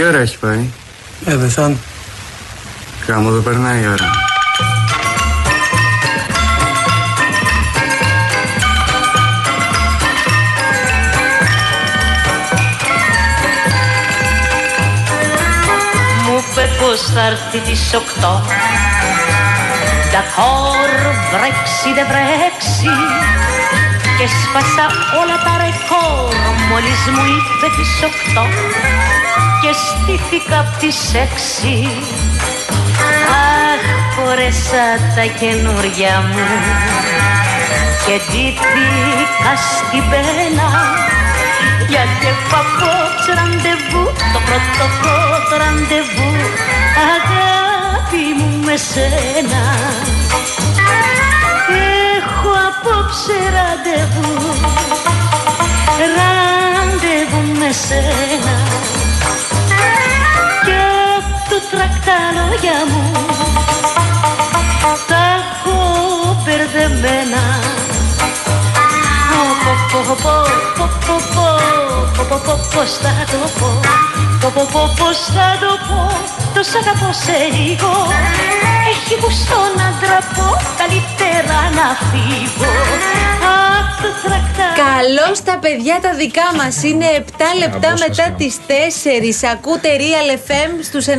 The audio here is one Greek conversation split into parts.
Τι ώρα έχει πάει; Ε, δεν θα. Κάμω δεν περνάει η ώρα. Μου είπε πως θα έρθει τις οκτώ Ντακόρ βρέξει δεν βρέξει Και σπάσα όλα τα ρεκόρ Μόλις μου είπε τις οκτώ Και στήθηκα απ' τις έξι. Αχ χωρέσα τα καινούρια μου. Και ντύθηκα στην πένα. Γιατί έχω απόψε ραντεβού Το πρώτο πρώτο ραντεβού Αγάπη μου με σένα. Έχω απόψε ραντεβού Ραντεβού με σένα Και απ' το τρακτά λόγια μου Τα έχω μπερδεμένα. Πώς θα το πω, πω πω πω πώς θα το πω Το σ' αγαπώ σε λίγο. Έχει γουστό να ντραπώ Καλύτερα να φύγω. Απ' το τρακτά Καλώς τα παιδιά τα δικά μας. Είναι 7 λεπτά μπω μετά σας, τις 4. Ακούτε Real FM στους 97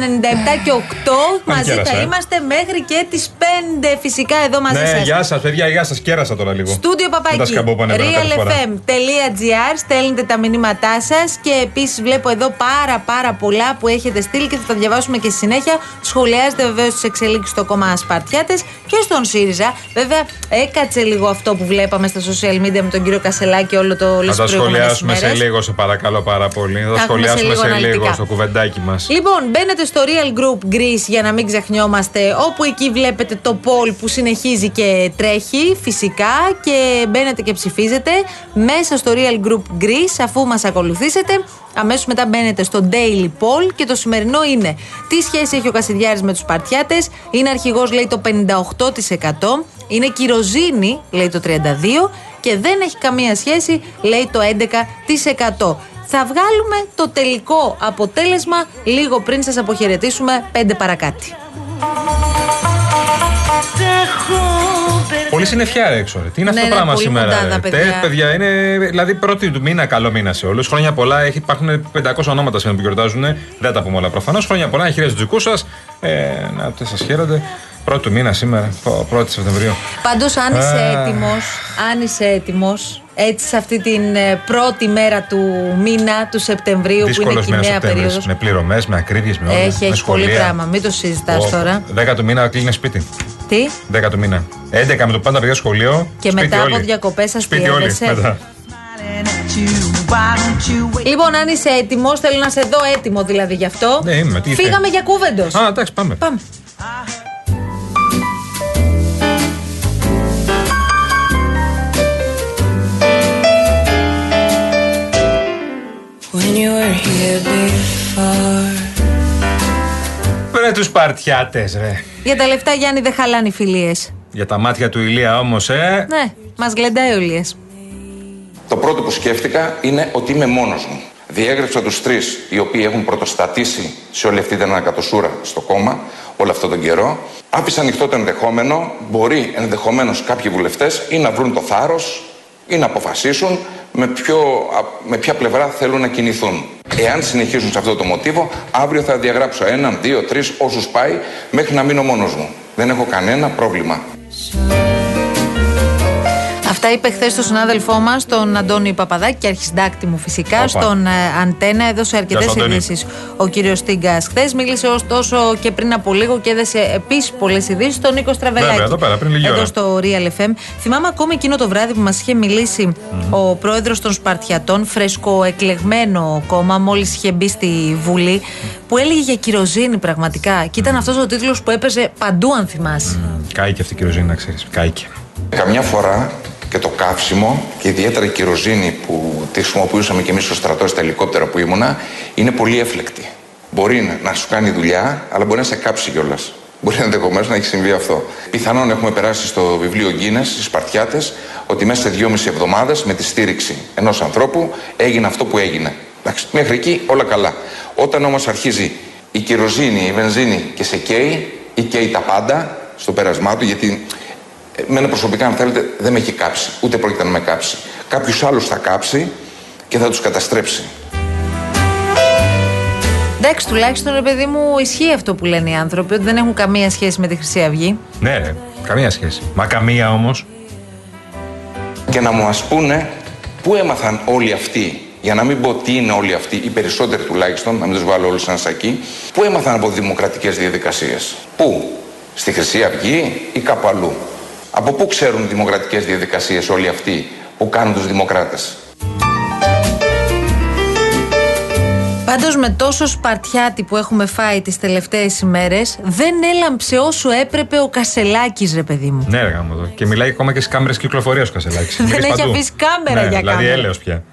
και 8. Μαζί κέρασα, θα ε. είμαστε μέχρι και τις 5. Φυσικά εδώ μαζί Ναι, σας γεια σας, παιδιά, γεια σας. Κέρασα τώρα λίγο. Στούντιο Με τα παπάκι. σκαμπό που ανέβαινα κάθε φορά. realfm.gr Στέλνετε τα μηνύματά σας και επίσης βλέπω εδώ πάρα πάρα πολλά που έχετε στείλει και θα τα διαβάσουμε και στη συνέχεια. Σχολιάζετε βεβαίως τις εξελίξεις στο κόμμα Ασπαρτιάτες και στον ΣΥΡΙΖΑ. Βέβαια, έκατσε λίγο αυτό που βλέπαμε στα social media με τον κύριο Κασελάκη όλο το όλες Να τις τα προηγούμενες σχολιάσουμε σε ημέρες. λίγο, σε παρακαλώ πάρα πολύ. Θα Τα τα έχουμε σε σχολιάσουμε λίγο σε λίγο αναλυτικά. στο κουβεντάκι μας. Λοιπόν, μπαίνετε στο Real Group Greece για να μην ξεχνιόμαστε, όπου εκεί βλέπετε το poll που συνεχίζει και τρέχει φυσικά και μπαίνετε και ψηφίζετε μέσα στο Real Group Greece αφού μας ακολουθήσετε. Αμέσως μετά μπαίνετε στο Daily Poll και το σημερινό είναι τι σχέση έχει ο Κασιδιάρης με τους Παρτιάτες; Είναι αρχηγός λέει το 58%, είναι κυροζίνη λέει το 32% και δεν έχει καμία σχέση λέει το 11%. Θα βγάλουμε το τελικό αποτέλεσμα λίγο πριν σας αποχαιρετήσουμε πέντε παρακάτι. Έχω μπερδευτεί Πολύ συννεφιά έξω. Ρε. Τι είναι Ναι, αυτό το ναι, πράγμα πολύ σήμερα. μοντάδα, ρε; παιδιά. Τε, παιδιά, είναι δηλαδή πρώτη του μήνα, καλό μήνα σε όλους. Χρόνια πολλά. Έχει, υπάρχουν 500 ονόματα σήμερα που γιορτάζουν. Δεν τα πούμε όλα προφανώς. Χρόνια πολλά. Χαίρετε τους δικούς σας. Ε, να σας χαίρετε. Πρώτη του μήνα σήμερα, 1η Σεπτεμβρίου. Πάντως αν είσαι Α. έτοιμος, αν είσαι έτοιμος, έτσι σε αυτή την ε, πρώτη μέρα του μήνα του Σεπτεμβρίου που Δύσκολος είναι μήνα κοινέα Σεπτέμβρη. περίοδος. Με πληρωμές, με ακρίβειες, με όλα. Έχει, με έχει πολύ σχολεία. πράγμα, μην το συζητάς Ω, τώρα. 10 του μήνα κλείνει σπίτι. Τι, 10 του μήνα. 11 με το πάντα παιδιά σχολείο. Και σπίτι μετά από όλοι. διακοπές Σπίτι όλοι. αστείευεσαι. Μετά. Λοιπόν, αν είσαι έτοιμος, θέλω να σε δω έτοιμο δηλαδή γι' αυτό. Ναι, είμαι, τι Φύγαμε για κούβεντος. Α, εντάξει, πάμε. Πάμε. When you were here before. Βρε τους Σπαρτιάτε, ρε. Για τα λεφτά, Γιάννη, δεν χαλάνε οι φιλίες. Για τα μάτια του Ηλία όμως, ε. Ναι, μας γλεντάει ο Ηλίας. Το πρώτο που σκέφτηκα είναι ότι είμαι μόνος μου. Διέγραψα τους τρεις οι οποίοι έχουν πρωτοστατήσει σε όλη αυτή την ανακατοσούρα στο κόμμα όλο αυτόν τον καιρό. Άφησα ανοιχτό το ενδεχόμενο, μπορεί ενδεχομένως κάποιοι βουλευτές ή να βρουν το θάρρος ή να αποφασίσουν με, ποιο, α, με ποια πλευρά θέλουν να κινηθούν. Εάν συνεχίσουν σε αυτό το μοτίβο, αύριο θα διαγράψω έναν, δύο, τρεις, όσους πάει, μέχρι να μείνω μόνος μου. Δεν έχω κανένα πρόβλημα. Αυτά είπε χθες στον συνάδελφό μας, τον Αντώνη Παπαδάκη και αρχισυντάκτη μου φυσικά, Όπα. στον ε, Αντένα. Έδωσε αρκετέ Γεια σου, Αντώνη. ειδήσεις ο κύριος Τίγκα χθες. Μίλησε ωστόσο και πριν από λίγο και έδεσε επίσης πολλές ειδήσεις στον Νίκο Στραβελάκη. Βέβαια, εδώ πέρα, πριν λίγη Εδώ ώρα. στο Real FM. Θυμάμαι ακόμη εκείνο το βράδυ που μας είχε μιλήσει ο πρόεδρος των Σπαρτιατών, φρεσκοεκλεγμένο κόμμα, μόλις είχε μπει στη Βουλή, που έλεγε για κυροζήνη πραγματικά. Και ήταν αυτός ο τίτλος που έπαιζε παντού, αν θυμάσαι. Κάηκε αυτή η κυροζήνη, να ξέρεις. Κάηκε. Καμιά φορά και το καύσιμο και ιδιαίτερα η κυροζήνη που τη χρησιμοποιούσαμε και εμείς στο στρατό στα ελικόπτερα που ήμουνα είναι πολύ έφλεκτη. Μπορεί να σου κάνει δουλειά, αλλά μπορεί να σε κάψει κιόλας. Μπορεί ενδεχομένως να έχει συμβεί αυτό. Πιθανόν έχουμε περάσει στο βιβλίο Γκίνε, στις Σπαρτιάτες, ότι μέσα σε δυόμιση εβδομάδες με τη στήριξη ενός ανθρώπου έγινε αυτό που έγινε. Εντάξει, μέχρι εκεί όλα καλά. Όταν όμως αρχίζει η κυροζήνη, η βενζίνη και σε καίει ή καίει τα πάντα στο πέρασμά του, γιατί ε, εμένα προσωπικά, αν θέλετε, δεν με έχει κάψει. Ούτε πρόκειται να με κάψει. Κάποιου άλλου θα κάψει και θα τους καταστρέψει. Εντάξει, τουλάχιστον ρε παιδί μου, ισχύει αυτό που λένε οι άνθρωποι, ότι δεν έχουν καμία σχέση με τη Χρυσή Αυγή. Ναι, ρε, καμία σχέση. Μα καμία όμως. Και να μου ας πούνε πού έμαθαν όλοι αυτοί, για να μην πω τι είναι όλοι αυτοί, οι περισσότεροι τουλάχιστον, να μην τους βάλω όλους σε ένα σακί, πού έμαθαν από δημοκρατικές διαδικασίες. Πού, στη Χρυσή Αυγή ή κάπου αλλού; Από πού ξέρουν δημοκρατικές διαδικασίες όλοι αυτοί που κάνουν τους δημοκράτες; Πάντως με τόσο σπαρτιάτι που έχουμε φάει τις τελευταίες ημέρες δεν έλαμψε όσο έπρεπε ο Κασελάκης ρε παιδί μου. Ναι, ρε γάμο εδώ. Και μιλάει ακόμα και στις κάμερες κυκλοφορίας ο Κασελάκης. Δεν έχει αφήσει κάμερα ναι, για δηλαδή κάμερα. έλεος πια.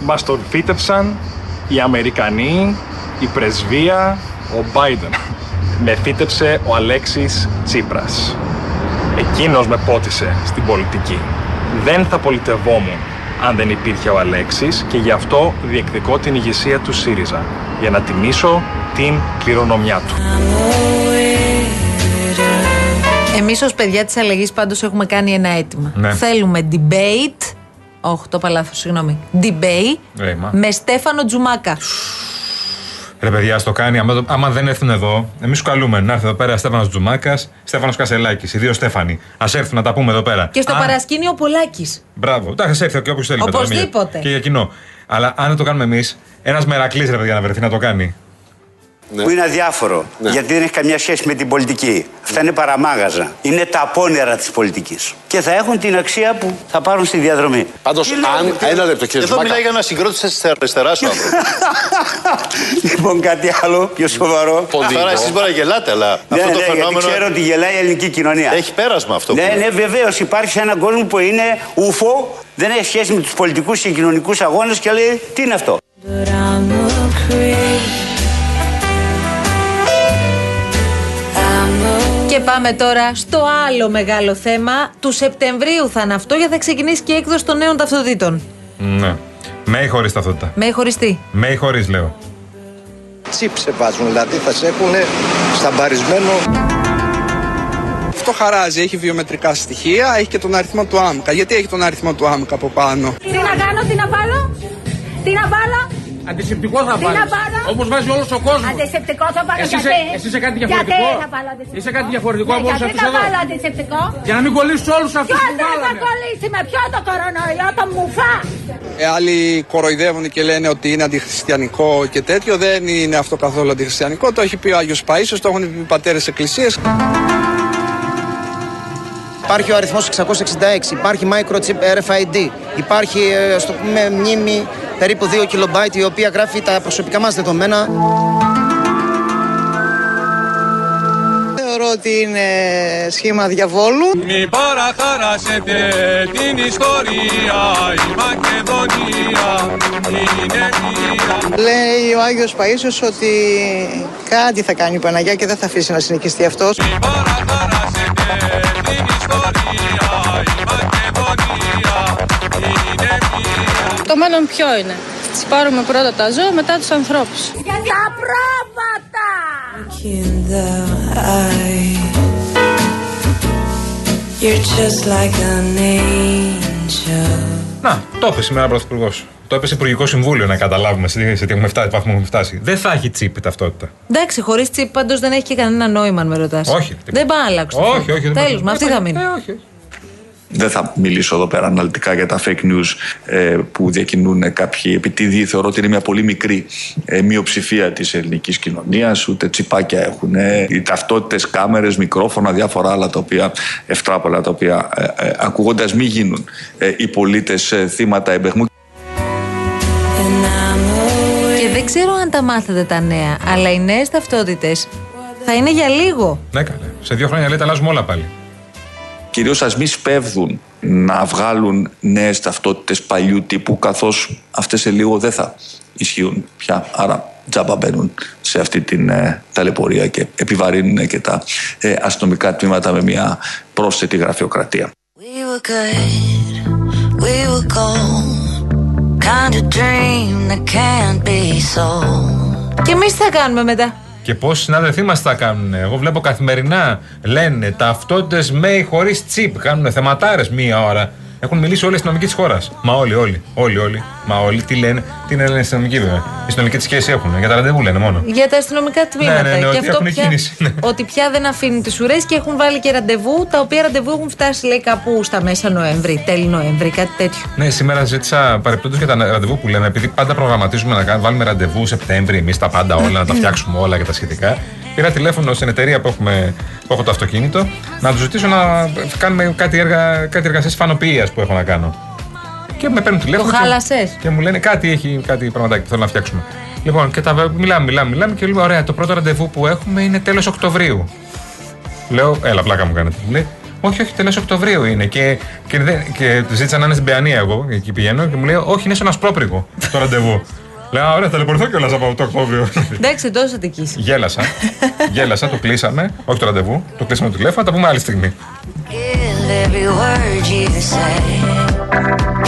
Μας τον φύτευσαν οι Αμερικανοί, η πρεσβεία, ο Biden. Με φύτεψε ο Αλέξης Τσίπρας. Εκείνος με πότισε στην πολιτική. Δεν θα πολιτευόμουν αν δεν υπήρχε ο Αλέξης και γι' αυτό διεκδικώ την ηγεσία του ΣΥΡΙΖΑ για να τιμήσω την κληρονομιά του. Εμείς ως παιδιά της αλλαγής πάντως έχουμε κάνει ένα αίτημα. Ναι. Θέλουμε debate, όχι το είπα λάθος, συγγνώμη, debate Ε, μα. με Στέφανο Τζουμάκα. Ρε παιδιά, ας το κάνει. Άμα, το- άμα δεν έρθουν εδώ, εμείς σου καλούμε να έρθει εδώ πέρα Στέφανος Τζουμάκας, Στέφανος Κασελάκης. Οι δύο Στέφανοι. Α έρθουν να τα πούμε εδώ πέρα. Και στο Α, παρασκήνιο Πολάκης. Μπράβο. Εντάξει, ας έρθει και όποιος θέλει. μετά, δεν μιλάει. Οπωσδήποτε. Και για κοινό. Αλλά αν δεν το κάνουμε εμείς, ένας μερακλής ρε παιδιά να βρεθεί να το κάνει. Που είναι αδιάφορο. Γιατί δεν έχει καμιά σχέση με την πολιτική. Αυτά είναι παραμάγαζα. Είναι τα απόνερα της πολιτικής. Και θα έχουν την αξία που θα πάρουν στη διαδρομή. Πάντως, Τι λέω, αν. παιδιά. Ένα λεπτό, κύριε Εδώ Ζουμάκα. μιλάει για ένα συγκρότηση της αριστεράς σου άνθρωπος. λοιπόν, κάτι άλλο πιο σοβαρό. Ποντίκο. Τώρα εσείς μπορεί να γελάτε, αλλά Ναι, αυτό το ναι, γιατί φαινόμενο ξέρω ότι γελάει η ελληνική κοινωνία. έχει πέρασμα αυτό. Ναι, που ναι, βεβαίως. Υπάρχει σε έναν κόσμο που είναι ούφο, δεν έχει σχέση με τους πολιτικούς και κοινωνικούς αγώνες και λέει τι είναι αυτό; Και πάμε τώρα στο άλλο μεγάλο θέμα. Του Σεπτεμβρίου θα είναι αυτό, γιατί θα ξεκινήσει και η έκδοση των νέων ταυτοτήτων. Ναι. Με ή χωρίς ταυτότητα; Με ή χωρίς τι; Με ή χωρίς, λέω. τσίπ σε βάζουν, δηλαδή θα σε έχουν σταμπαρισμένο. Αυτό χαράζει, έχει βιομετρικά στοιχεία, έχει και τον αριθμό του άμκα. Γιατί έχει τον αριθμό του άμκα από πάνω; Τι να κάνω, τι να βάλω, τι να βάλω, Αντισηπτικό θα τι να βάλω. Όπως βάζει όλος ο κόσμος. Αντισηπτικό θα βάλω Εσύ γιατί; είσαι- εσύ είσαι κάτι διαφορετικό; Γιατί θα βάλω αντισηπτικό; Είσαι κάτι διαφορετικό Ναι, από όλους γιατί αυτούς θα εδώ; βάλω αντισηπτικό; Για να μην κολλήσει όλους αυτούς Ποιο που δεν θα βάλανε. κολλήσει με ποιο το κορονοϊό, το μουφά; Ε, άλλοι κοροϊδεύουν και λένε ότι είναι αντιχριστιανικό και τέτοιο. Δεν είναι αυτό καθόλου αντιχριστιανικό. Το έχει πει ο Άγιος Παΐσιος, το έχουν πει οι πατέρες εκκλησίες. Υπάρχει ο αριθμός 666, υπάρχει microchip RFID, υπάρχει ε, στο πούμε μνήμη περίπου 2 KB η οποία γράφει τα προσωπικά μας δεδομένα. Θεωρώ ότι είναι σχήμα διαβόλου. Μη παραχαράσετε την ιστορία, η Μακεδονία είναι μία. Λέει ο Άγιος Παΐσιος ότι κάτι θα κάνει η Παναγιά και δεν θα αφήσει να συνεχιστεί αυτός. Μη παραχαράσετε Το μέλλον ποιο είναι; Τι πάρουμε πρώτα τα ζώα, μετά τους ανθρώπους. Για τα πρόβατα! in the eye. You're just like an angel. Να, το είπε σήμερα ο Πρωθυπουργός. Το είπε σε Υπουργικό Συμβούλιο να καταλάβουμε σε, σε τι έχουμε φτάσει, βαθμό έχουμε φτάσει. Δεν θα έχει τσίπ η ταυτότητα. Εντάξει, χωρίς τσίπ πάντως δεν έχει και κανένα νόημα, αν με ρωτάς. Όχι, τίποτα. Δεν πάει να αλλάξουν. Όχι, όχι. δεν Τέλος, μπορεί. με αυτή θα μείνει. Ε, όχι. Δεν θα μιλήσω εδώ πέρα αναλυτικά για τα fake news ε, που διακινούν κάποιοι επιτίδη. Θεωρώ ότι είναι μια πολύ μικρή ε, μειοψηφία της ελληνικής κοινωνίας. Ούτε τσιπάκια έχουν. Ε, οι ταυτότητες, κάμερες, μικρόφωνα, διάφορα άλλα τα οποία ευτράπολα, τα οποία ε, ε, ακούγοντας μη γίνουν ε, οι πολίτες ε, θύματα εμπεχμού. Ξέρω αν τα μάθετε τα νέα, αλλά οι νέες ταυτότητες θα είναι για λίγο. Ναι, καλέ. Σε δύο χρόνια λέει τα αλλάζουμε όλα πάλι. Κυρίως ας μη σπέβδουν να βγάλουν νέες ταυτότητες παλιού τύπου καθώς αυτές σε λίγο δεν θα ισχύουν πια. Άρα τζάμπα μπαίνουν σε αυτή την ε, ταλαιπωρία και επιβαρύνουν και τα ε, αστυνομικά τμήματα με μια πρόσθετη γραφειοκρατία. We were good, we were gold. Kind of dream that can't be sold. Και εμείς τι θα κάνουμε μετά; Και πόσοι συνάδελφοί μας τα κάνουν. Εγώ βλέπω καθημερινά λένε ταυτότητες ΜΕΙ χωρίς τσίπ. Κάνουν θεματάρες μία ώρα. Έχουν μιλήσει όλοι οι αστυνομικοί της χώρας. Μα όλοι, όλοι. Όλοι, όλοι. Μα όλοι τι λένε. Τι λένε οι αστυνομικοί βέβαια. Οι αστυνομικοί τη σχέση έχουν. Για τα ραντεβού λένε μόνο. Για τα αστυνομικά τμήματα. Ναι, ναι, ναι, και ότι αυτό έχουν πια, κίνηση, ναι. ότι πια δεν αφήνουν τις ουρές και έχουν βάλει και ραντεβού, τα οποία ραντεβού έχουν φτάσει λέει κάπου στα μέσα Νοέμβρη, τέλη Νοέμβρη, κάτι τέτοιο. Ναι, σήμερα ζήτησα παρεπτόντως για τα ραντεβού που λέμε, επειδή πάντα προγραμματίζουμε να κάνουμε, βάλουμε ραντεβού Σεπτέμβρη, εμείς τα πάντα όλα, να τα φτιάξουμε όλα και τα σχετικά. Πήρα τηλέφωνο στην εταιρεία που, έχουμε, που έχω το αυτοκίνητο να του ζητήσω να κάνουμε κάτι, έργα, κάτι εργασίες φανοποιία που έχω να κάνω. Και με παίρνουν τηλέφωνο. Το και- χάλασες; Και μου λένε κάτι έχει, κάτι πραγματάκι που θέλω να φτιάξουμε. Λοιπόν, και τα βε- μιλάμε, μιλάμε, μιλάμε και λέω: Ωραία, το πρώτο ραντεβού που έχουμε είναι τέλος Οκτωβρίου. Λέω: Έλα, πλάκα μου κάνετε. Μου λέει: Όχι, όχι, τέλος Οκτωβρίου είναι. Και, και, δεν- και του ζήτησα να είναι στην Παιανία εγώ, εκεί πηγαίνω και μου λέει: Όχι, είναι σε ένα σπρόπριγο το ραντεβού. Λέω: «Α, Ωραία, ταλαιπωρηθώ κιόλας από το Οκτώβριο. Εντάξει, τόσο τική. Γέλασα. Γέλασα, το κλείσαμε. Όχι το ραντεβού, το κλείσαμε το τηλέφωνο, θα τα πούμε άλλη στιγμή. Feel every word you say.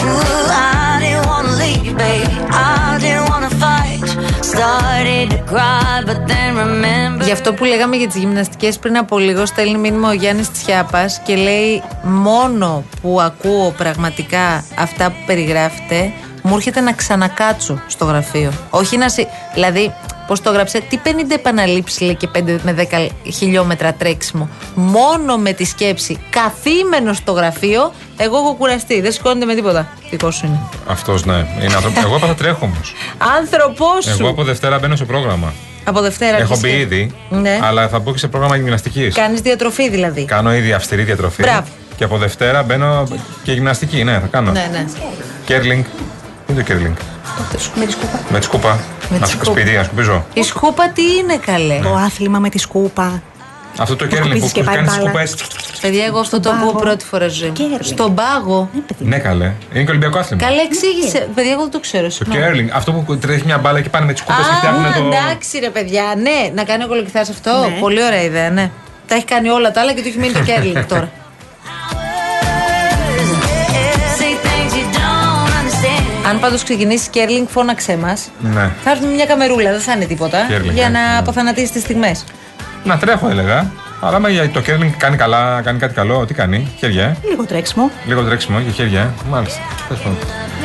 Ooh, I didn't wanna leave, baby. I didn't wanna fight. Started to cry, but then remember. Γι' αυτό που λέγαμε για τις γυμναστικές πριν από λίγο, στέλνει μήνυμα ο Γιάννης Τσιάπας και λέει: Μόνο που ακούω πραγματικά αυτά που περιγράφετε, μου έρχεται να ξανακάτσω στο γραφείο. Όχι να σε. Δηλαδή, πώς το γράψε, τι 50 επαναλήψεις λέει και 5 με 10 χιλιόμετρα τρέξιμο. Μόνο με τη σκέψη καθήμενο στο γραφείο, εγώ έχω κουραστεί. Δεν σηκώνεται με τίποτα. Δικό σου είναι. Αυτός ναι. Είναι άνθρωπο. Εγώ έπαθα τρέχω όμως. Άνθρωπός σου. Εγώ από Δευτέρα μπαίνω σε πρόγραμμα. Από Δευτέρα. Έχω αρχίζεις μπει και- ήδη, Ναι. αλλά θα μπω και σε πρόγραμμα γυμναστικής. Κάνεις διατροφή δηλαδή. Κάνω ήδη αυστηρή διατροφή. Μπράβο. Και από Δευτέρα μπαίνω και γυμναστική. Ναι, θα κάνω. Ναι, ναι. Κέρλινγκ. Τι είναι το κέρλινγκ. Με τη σκούπα. Με τη σκούπα. Με να τη σου σκούπα. σπίτι, να σκουπίζω. Η σκούπα τι είναι καλέ; Το άθλημα με τη σκούπα. Αυτό το κέρλινγκ που, σκουπίζεις και που πάει κάνεις μπάλα. σκούπα έτσι. Παιδιά, εγώ αυτό το Στον ακούω πάγο. πρώτη φορά στη ζωή μου. Στον πάγο. Ναι, καλέ. Είναι και Ολυμπιακό άθλημα. Καλά, εξήγησε. Παιδιά, εγώ δεν το ξέρω. Το συγγνώμη. κέρλινγκ. Αυτό που τρέχει μια μπάλα και πάνε με τι σκούπε και φτιάχνουν Α, το. εντάξει ρε παιδιά. Ναι, να κάνει ο κολοκυθάς αυτό. Ναι. Πολύ ωραία ιδέα, ναι. Τα έχει κάνει όλα τα άλλα και του έχει μείνει το κέρλινγκ τώρα. Αν πάντως ξεκινήσει κέρλινγκ, φώναξε μας. Ναι. Θα έρθουμε μια καμερούλα, δεν θα είναι τίποτα. Κέρλινγκ, για ναι, να ναι. αποθανατήσεις τις στιγμές. Να τρέχω, έλεγα. Αλλά άμα για το κέρλινγκ κάνει καλά, κάνει κάτι καλό, τι κάνει, χέρια. ε. Λίγο τρέξιμο. Λίγο τρέξιμο και χέρια. ε. Μάλιστα. Τέλος πάντων.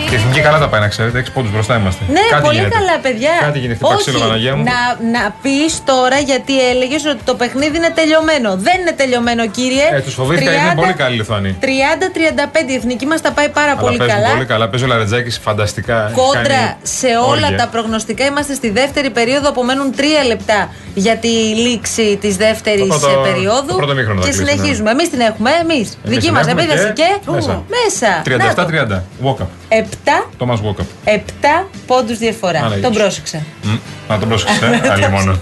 Και η εθνική καλά τα πάει να ξέρετε, 6 πόντους μπροστά είμαστε. Ναι, Κάτι πολύ γίνεται. καλά, παιδιά. Κάτι γίνεται. Χτύπα ξύλο, Παναγία μου. να, να πεις τώρα γιατί έλεγες ότι το παιχνίδι είναι τελειωμένο. Δεν είναι τελειωμένο, κύριε. Ε, τους φοβήθηκα γιατί είναι πολύ καλή η Λιθουανή. 30-35 η εθνική μας τα πάει πάρα Αλλά πολύ παίζουν καλά. πολύ καλά. Παίζει ο Λαρετζάκης φανταστικά. Κόντρα Κάνει σε όλα όργια. τα προγνωστικά είμαστε στη δεύτερη περίοδο. Απομένουν τρία λεπτά για τη λήξη της δεύτερης Το πρώτο- περίοδου. το πρώτο μήχρονο θα και κλείσει, ναι. συνεχίζουμε. Εμείς την έχουμε, εμείς. Εμείς Δική την μας έχουμε επίδεση και και. μέσα. μέσα. Να το. 37-30. Walk up. 7 Thomas Walk up. 7 πόντους διαφορά. Άρα, Τον είδες. πρόσεξα. Μ, Να τον πρόσεξε, ε. άλλη μόνο.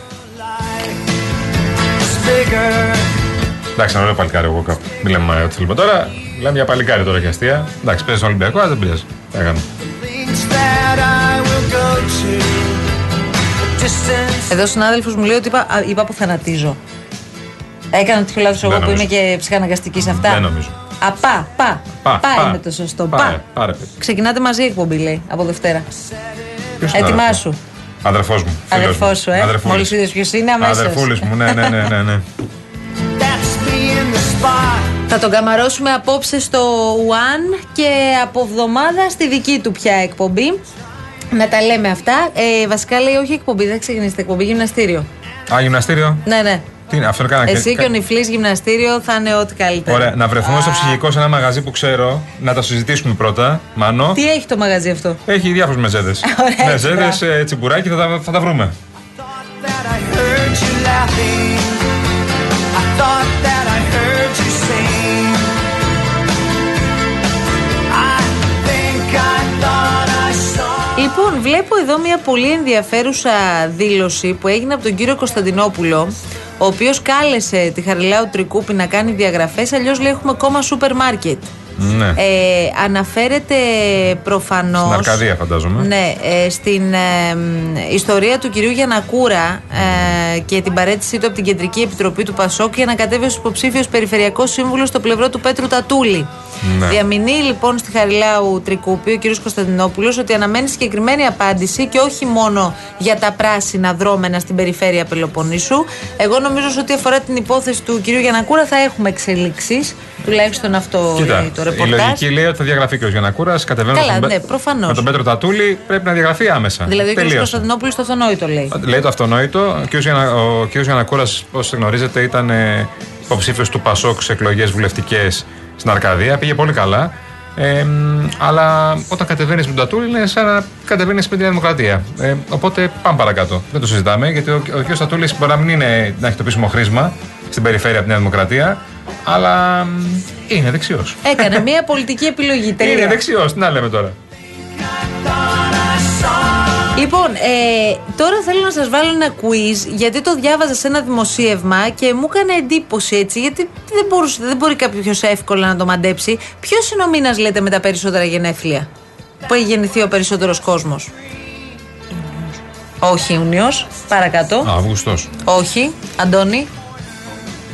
Εντάξει, ένα ωραίο παλικάρι ο Walk up. Μην λέμε ό,τι θέλουμε τώρα. Λέμε για παλικάρι τώρα και αστεία. Εντάξει, παίζει στον Ολυμπιακό, αλλά δεν πειράζει. Τι να κάνουμε. Εδώ ο συνάδελφος μου λέει ότι είπα, α, είπα που θανατίζω. Έκανα τέτοιο λάθο εγώ Δεν που είμαι νομίζω. και ψυχαναγκαστική σε αυτά. Δεν νομίζω. Απά, πα. Πα, Πα πα. είναι το σωστό. Πάρε, Πα. πάρε, παιδί. Ξεκινάτε μαζί η εκπομπή, λέει, από Δευτέρα. Ποιος είναι ο Έτοιμά αδερφός; σου. Αδερφός μου. φίλος Αδερφός μου. σου, ε. Αδερφούλης. Μόλις είδες ποιος είναι, αμέσως. Αδερφούλης μου, ναι, ναι, ναι, ναι, ναι. Θα τον καμαρώσουμε απόψε στο One και από εβδομάδα στη δική του πια εκπομπή. Να τα λέμε αυτά. Ε, βασικά λέει όχι εκπομπή, δεν ξεκινήσετε εκπομπή, γυμναστήριο. Α, γυμναστήριο; Ναι, ναι. Τι είναι, αυτό είναι κανένα. Εσύ και ο Νιφλής γυμναστήριο θα είναι ό,τι καλύτερο. Ωραία, να βρεθούμε στο ψυχικό σε ένα μαγαζί που ξέρω, να τα συζητήσουμε πρώτα. Μάνο. Τι έχει το μαγαζί αυτό; Έχει διάφορου μεζέδε. Ωραία, Μεζέδε, τσιμπουράκι, θα τα, θα τα βρούμε. Λοιπόν, βλέπω εδώ μια πολύ ενδιαφέρουσα δήλωση που έγινε από τον κύριο Κωνσταντινόπουλο, ο οποίος κάλεσε τη Χαριλάου Τρικούπη να κάνει διαγραφές. Αλλιώς λέει έχουμε κόμμα σούπερ μάρκετ. Ναι. Ε, αναφέρεται προφανώς. Στην Αρκαδία, φαντάζομαι. Ναι, ε, στην ε, μ, ιστορία του κυρίου Γιανακούρα ε, και την παρέτησή του από την Κεντρική Επιτροπή του Πασόκ για να κατέβει ως υποψήφιος περιφερειακός σύμβουλος στο πλευρό του Πέτρου Τατούλη. Ναι. Διαμηνεί λοιπόν στη Χαριλάου Τρικούπη ο κ. Κωνσταντινόπουλος ότι αναμένει συγκεκριμένη απάντηση και όχι μόνο για τα πράσινα δρόμενα στην περιφέρεια Πελοποννήσου. Εγώ νομίζω ότι αφορά την υπόθεση του κ. Γιανακούρα θα έχουμε εξελίξεις. Τουλάχιστον αυτό Κοίτα, λέει το η ρεπορτάζ. λογική λέει ότι θα διαγραφεί και ο Γιανακούρας. Κατεβαίνοντας Καλά, τον, ναι, Πέ- προφανώς. με τον Πέτρο Τατούλη πρέπει να διαγραφεί άμεσα. Δηλαδή ο κ. Τελείωσε. Κωνσταντινόπουλος το αυτονόητο λέει. Λέει το αυτονόητο. Ο κ. Γιαννα, ο κ. Γιανακούρας, όπως γνωρίζετε, ήταν υποψήφιος του Πασόκ σε εκλογές βουλευτικές στην Αρκαδία. Πήγε πολύ καλά. Ε, μ, αλλά όταν κατεβαίνεις με τον Τατούλη είναι σαν να κατεβαίνεις με τη Νέα Δημοκρατία. Ε, οπότε πάμε παρακάτω. Δεν το συζητάμε γιατί ο, ο κ. Τατούλης μπορεί να μην είναι, να έχει το επίσημο χρήσμα στην περιφέρεια από τη Νέα Δημοκρατία, αλλά μ, είναι δεξιός. Έκανε μια πολιτική επιλογή. Τελεία. Είναι δεξιός, τι να λέμε τώρα. Λοιπόν, ε, τώρα θέλω να σας βάλω ένα quiz γιατί το διάβαζα σε ένα δημοσίευμα και μου έκανε εντύπωση έτσι γιατί δεν, μπορούσε, δεν μπορεί κάποιο εύκολα να το μαντέψει. Ποιος είναι ο μήνας λέτε με τα περισσότερα γενέθλια; Που έχει γεννηθεί ο περισσότερος κόσμος; Όχι Ιούνιος, παρακάτω. Αύγουστος. Όχι, Αντώνη.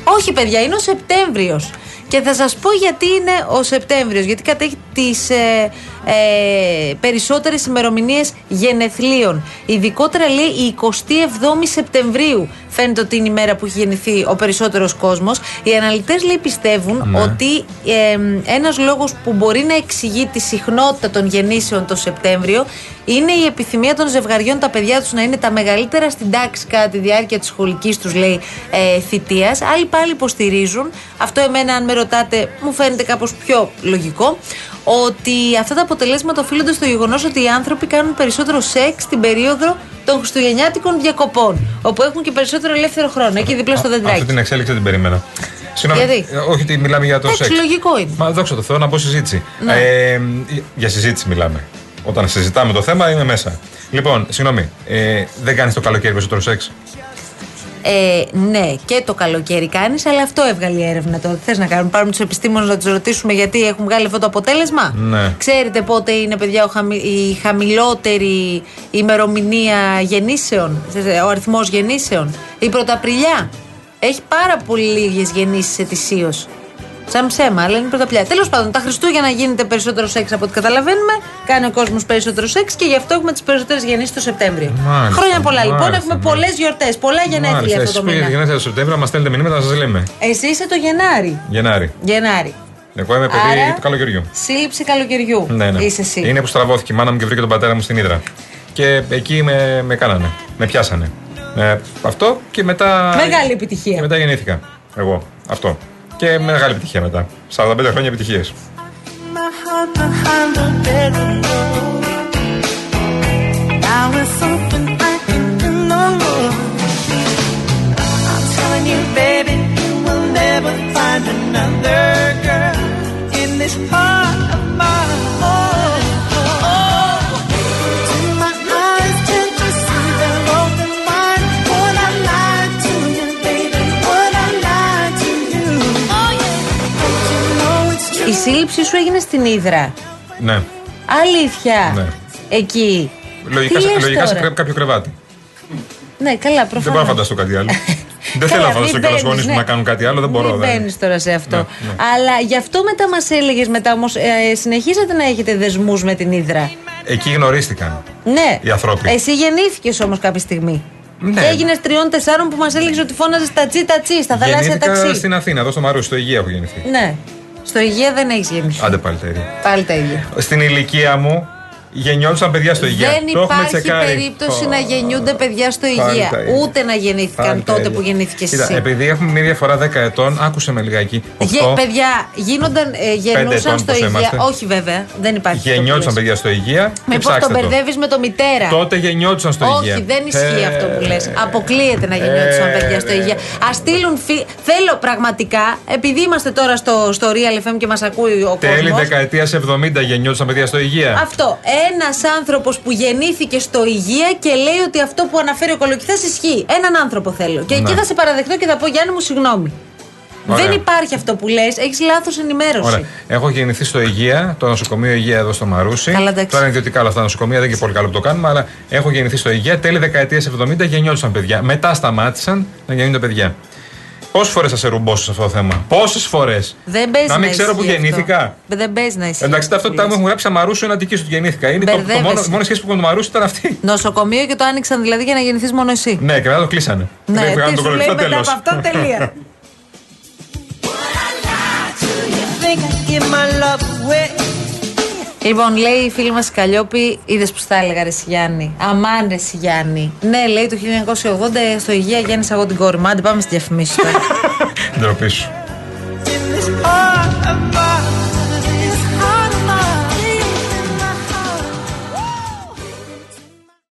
Όχι, παιδιά, είναι ο Σεπτέμβριος. Και θα σας πω γιατί είναι ο Σεπτέμβριος Γιατί κατέχει τις ε, ε, περισσότερες ημερομηνίες γενεθλίων. Ειδικότερα λέει η 27η Σεπτεμβρίου φαίνεται ότι είναι η μέρα που έχει γεννηθεί ο περισσότερος κόσμος. Οι αναλυτές λέει πιστεύουν Ναι. ότι ε, ένας λόγος που μπορεί να εξηγεί τη συχνότητα των γεννήσεων το Σεπτέμβριο είναι η επιθυμία των ζευγαριών τα παιδιά τους να είναι τα μεγαλύτερα στην τάξη κατά τη διάρκεια της σχολικής τους λέει ε, θητείας. Άλλοι πάλι υποστηρίζουν, αυτό εμένα αν με ρωτάτε μου φαίνεται κάπως πιο λογικό, ότι αυτά τα αποτελέσματα οφείλονται στο γεγονός ότι οι άνθρωποι κάνουν περισσότερο σεξ την περίοδο των χριστουγεννιάτικων διακοπών, όπου έχουν και περισσότερο ελεύθερο χρόνο, εκεί δίπλα στο δεντράκι. Αυτή την εξέλιξη δεν την περίμενα. Συγγνώμη, Γιατί; ε, όχι ότι μιλάμε για το Εντάξει, σεξ. λογικό είναι. Μα δόξα τω Θεώ να πω συζήτηση. Ναι. Ε, για συζήτηση μιλάμε. Όταν συζητάμε το θέμα είμαι μέσα. Λοιπόν, συγγνώμη, ε, δεν κάνεις το καλοκαίρι περισσότερο σεξ; Ε, ναι, και το καλοκαίρι κάνεις, αλλά αυτό έβγαλε η έρευνα τώρα. Θες να κάνουμε, πάρουμε τους επιστήμονες να τους ρωτήσουμε γιατί έχουν βγάλει αυτό το αποτέλεσμα; Ναι. Ξέρετε πότε είναι, παιδιά, ο χαμη- η χαμηλότερη ημερομηνία γεννήσεων, ο αριθμός γεννήσεων; Η Πρωταπριλιά. Έχει πάρα πολύ λίγες γεννήσεις ετησίως. Σαν ψέμα, αλλά είναι πρωταπλιά. Τέλος πάντων, τα Χριστούγεννα γίνεται περισσότερο σεξ από ό,τι καταλαβαίνουμε. Κάνει ο κόσμος περισσότερο σεξ και γι' αυτό έχουμε τις περισσότερες γεννήσεις το Σεπτέμβριο. Μάλιστα, Χρόνια πολλά λοιπόν. μάλιστα, Έχουμε μάλιστα. πολλές γιορτές, πολλά γενέθλια Μάλιστα, αυτό εσείς το που μήνα. γενέθλια το Σεπτέμβριο, μας στέλνετε μηνύματα να σα λέμε. Εσύ είσαι το Γενάρη. Γενάρη. Γενάρη. Εγώ είμαι παιδί Άρα- του καλοκαιριού. Σύλληψη καλοκαιριού. Ναι, ναι. Είσαι εσύ. Είναι που στραβώθηκε η μάνα μου και βρήκε τον πατέρα μου στην Ήδρα. Και εκεί με, με κάνανε. Με πιάσανε. Ε, αυτό και μετά. Μεγάλη Και επιτυχία. μετά γεννήθηκα. Εγώ. Αυτό και μεγάλη επιτυχία μετά. 45 χρόνια επιτυχίες. Σύλληψή σου έγινε στην Ήδρα. Ναι. Αλήθεια. Ναι. Εκεί. Λογικά, Τι σε- λες λογικά σε τώρα; κρέ- κάποιο κρεβάτι. Ναι, καλά, Δεν προφανώ. μπορώ να φανταστώ κάτι άλλο. δεν θέλω να φανταστώ και του γονείς μου να κάνουν κάτι άλλο, δεν μπορώ. Μην δεν. μπαίνεις τώρα σε αυτό. Ναι, ναι. Αλλά γι' αυτό μετά μας έλεγες μετά όμως, ε, συνεχίζετε να έχετε δεσμούς με την Ήδρα; Εκεί γνωρίστηκαν Ναι. οι ανθρώποι. Εσύ γεννήθηκες όμως κάποια στιγμή. Ναι. Και έγινε τριών-τεσσάρων που μας έλεγες ότι φώναζες τατσί τατσί στα θαλάσσια Γεννήθηκα ταξί. στην Αθήνα, εδώ στο Μαρούσι, στο Υγεία έχω γεννηθεί. Ναι. Στο υγεία δεν έχεις γεννηθεί. Άντε πάλι τα ίδια. Πάλι τα ίδια. Στην ηλικία μου γεννιόντουσαν παιδιά στο Υγεία. Δεν Το έχουμε υπάρχει τσεκάρει. περίπτωση Ω. να γεννιούνται παιδιά στο Πάλι υγεία. τα ίδια. Ούτε να γεννήθηκαν Πάλι τα τότε ίδια. που γεννήθηκε Κοίτα, εσύ. επειδή έχουμε μια διαφορά 10 ετών, άκουσε με λιγάκι. Γε- Οχτώ, παιδιά, γίνονταν, ε, γεννούσαν ετών στο πόσο υγεία. είμαστε. Όχι, βέβαια, δεν υπάρχει. αυτό που γεννιόντουσαν λες. παιδιά στο Υγεία. και Μήπω ψάξτε τον μπερδεύεις με το μητέρα; Τότε γεννιόντουσαν στο Υγεία. Όχι, δεν ισχύει Ε, αυτό που λες. Αποκλείεται να γεννιόντουσαν ε, παιδιά στο ε, υγεία. Α στείλουν φι... Θέλω πραγματικά, επειδή είμαστε τώρα στο, στο Real FM και μας ακούει ο Τέλη κόσμος. δεκαετίας 70 γεννιόντουσαν παιδιά στο Υγεία. Αυτό. Ένας άνθρωπος που γεννήθηκε στο υγεία και λέει ότι αυτό που αναφέρει ο Κολοκυθάς ισχύει. Έναν άνθρωπο θέλω. Και εκεί Ναι. θα σε παραδεχτώ και θα πω Γιάννη μου, συγγνώμη. Ωραία. Δεν υπάρχει αυτό που λες. Έχεις λάθος ενημέρωση. Ωραία. Έχω γεννηθεί στο Υγεία, το νοσοκομείο Υγεία εδώ στο Μαρούσι. Καλά, εντάξει. Τώρα είναι ιδιωτικά όλα αυτά τα νοσοκομεία, δεν είναι και πολύ καλό που το κάνουμε, αλλά έχω γεννηθεί στο Υγεία. Τέλη δεκαετίας 70 γεννιόντουσαν παιδιά. Μετά σταμάτησαν να γεννιούνται παιδιά. Πόσες φορές θα σε ρουμπώσω σε αυτό το θέμα; Πόσες φορές; Δεν παίζει Να μην ξέρω που ισχύει αυτό. γεννήθηκα. Δεν παίζει να ισχύει. Εντάξει, τα ταυτότητά μου έχουν γράψει Αμαρούσου είναι Αττική ότι γεννήθηκα. Είναι το, το μόνο, Μπερδεύεσαι. η μόνη σχέση που έχω με τον Μαρούσου ήταν αυτή. Νοσοκομείο και το άνοιξαν δηλαδή για να γεννηθείς μόνο εσύ. Ναι, και μετά το κλείσανε. Ναι, Δεν βγάλανε τι το σου λέει κολλητό μετά τέλος. από αυτό, τελεία. Think I give my love away. Λοιπόν, λέει η φίλη μας η Καλλιόπη, είδες που στα έλεγα, Ρε Γιάννη. Αμάν, Ρε Γιάννη. Ναι, λέει το 1980 στο Υγεία Γιάννη εγώ την κόρη μου. Άντε, πάμε στη διαφημίση τώρα. Ντροπή σου. In this heart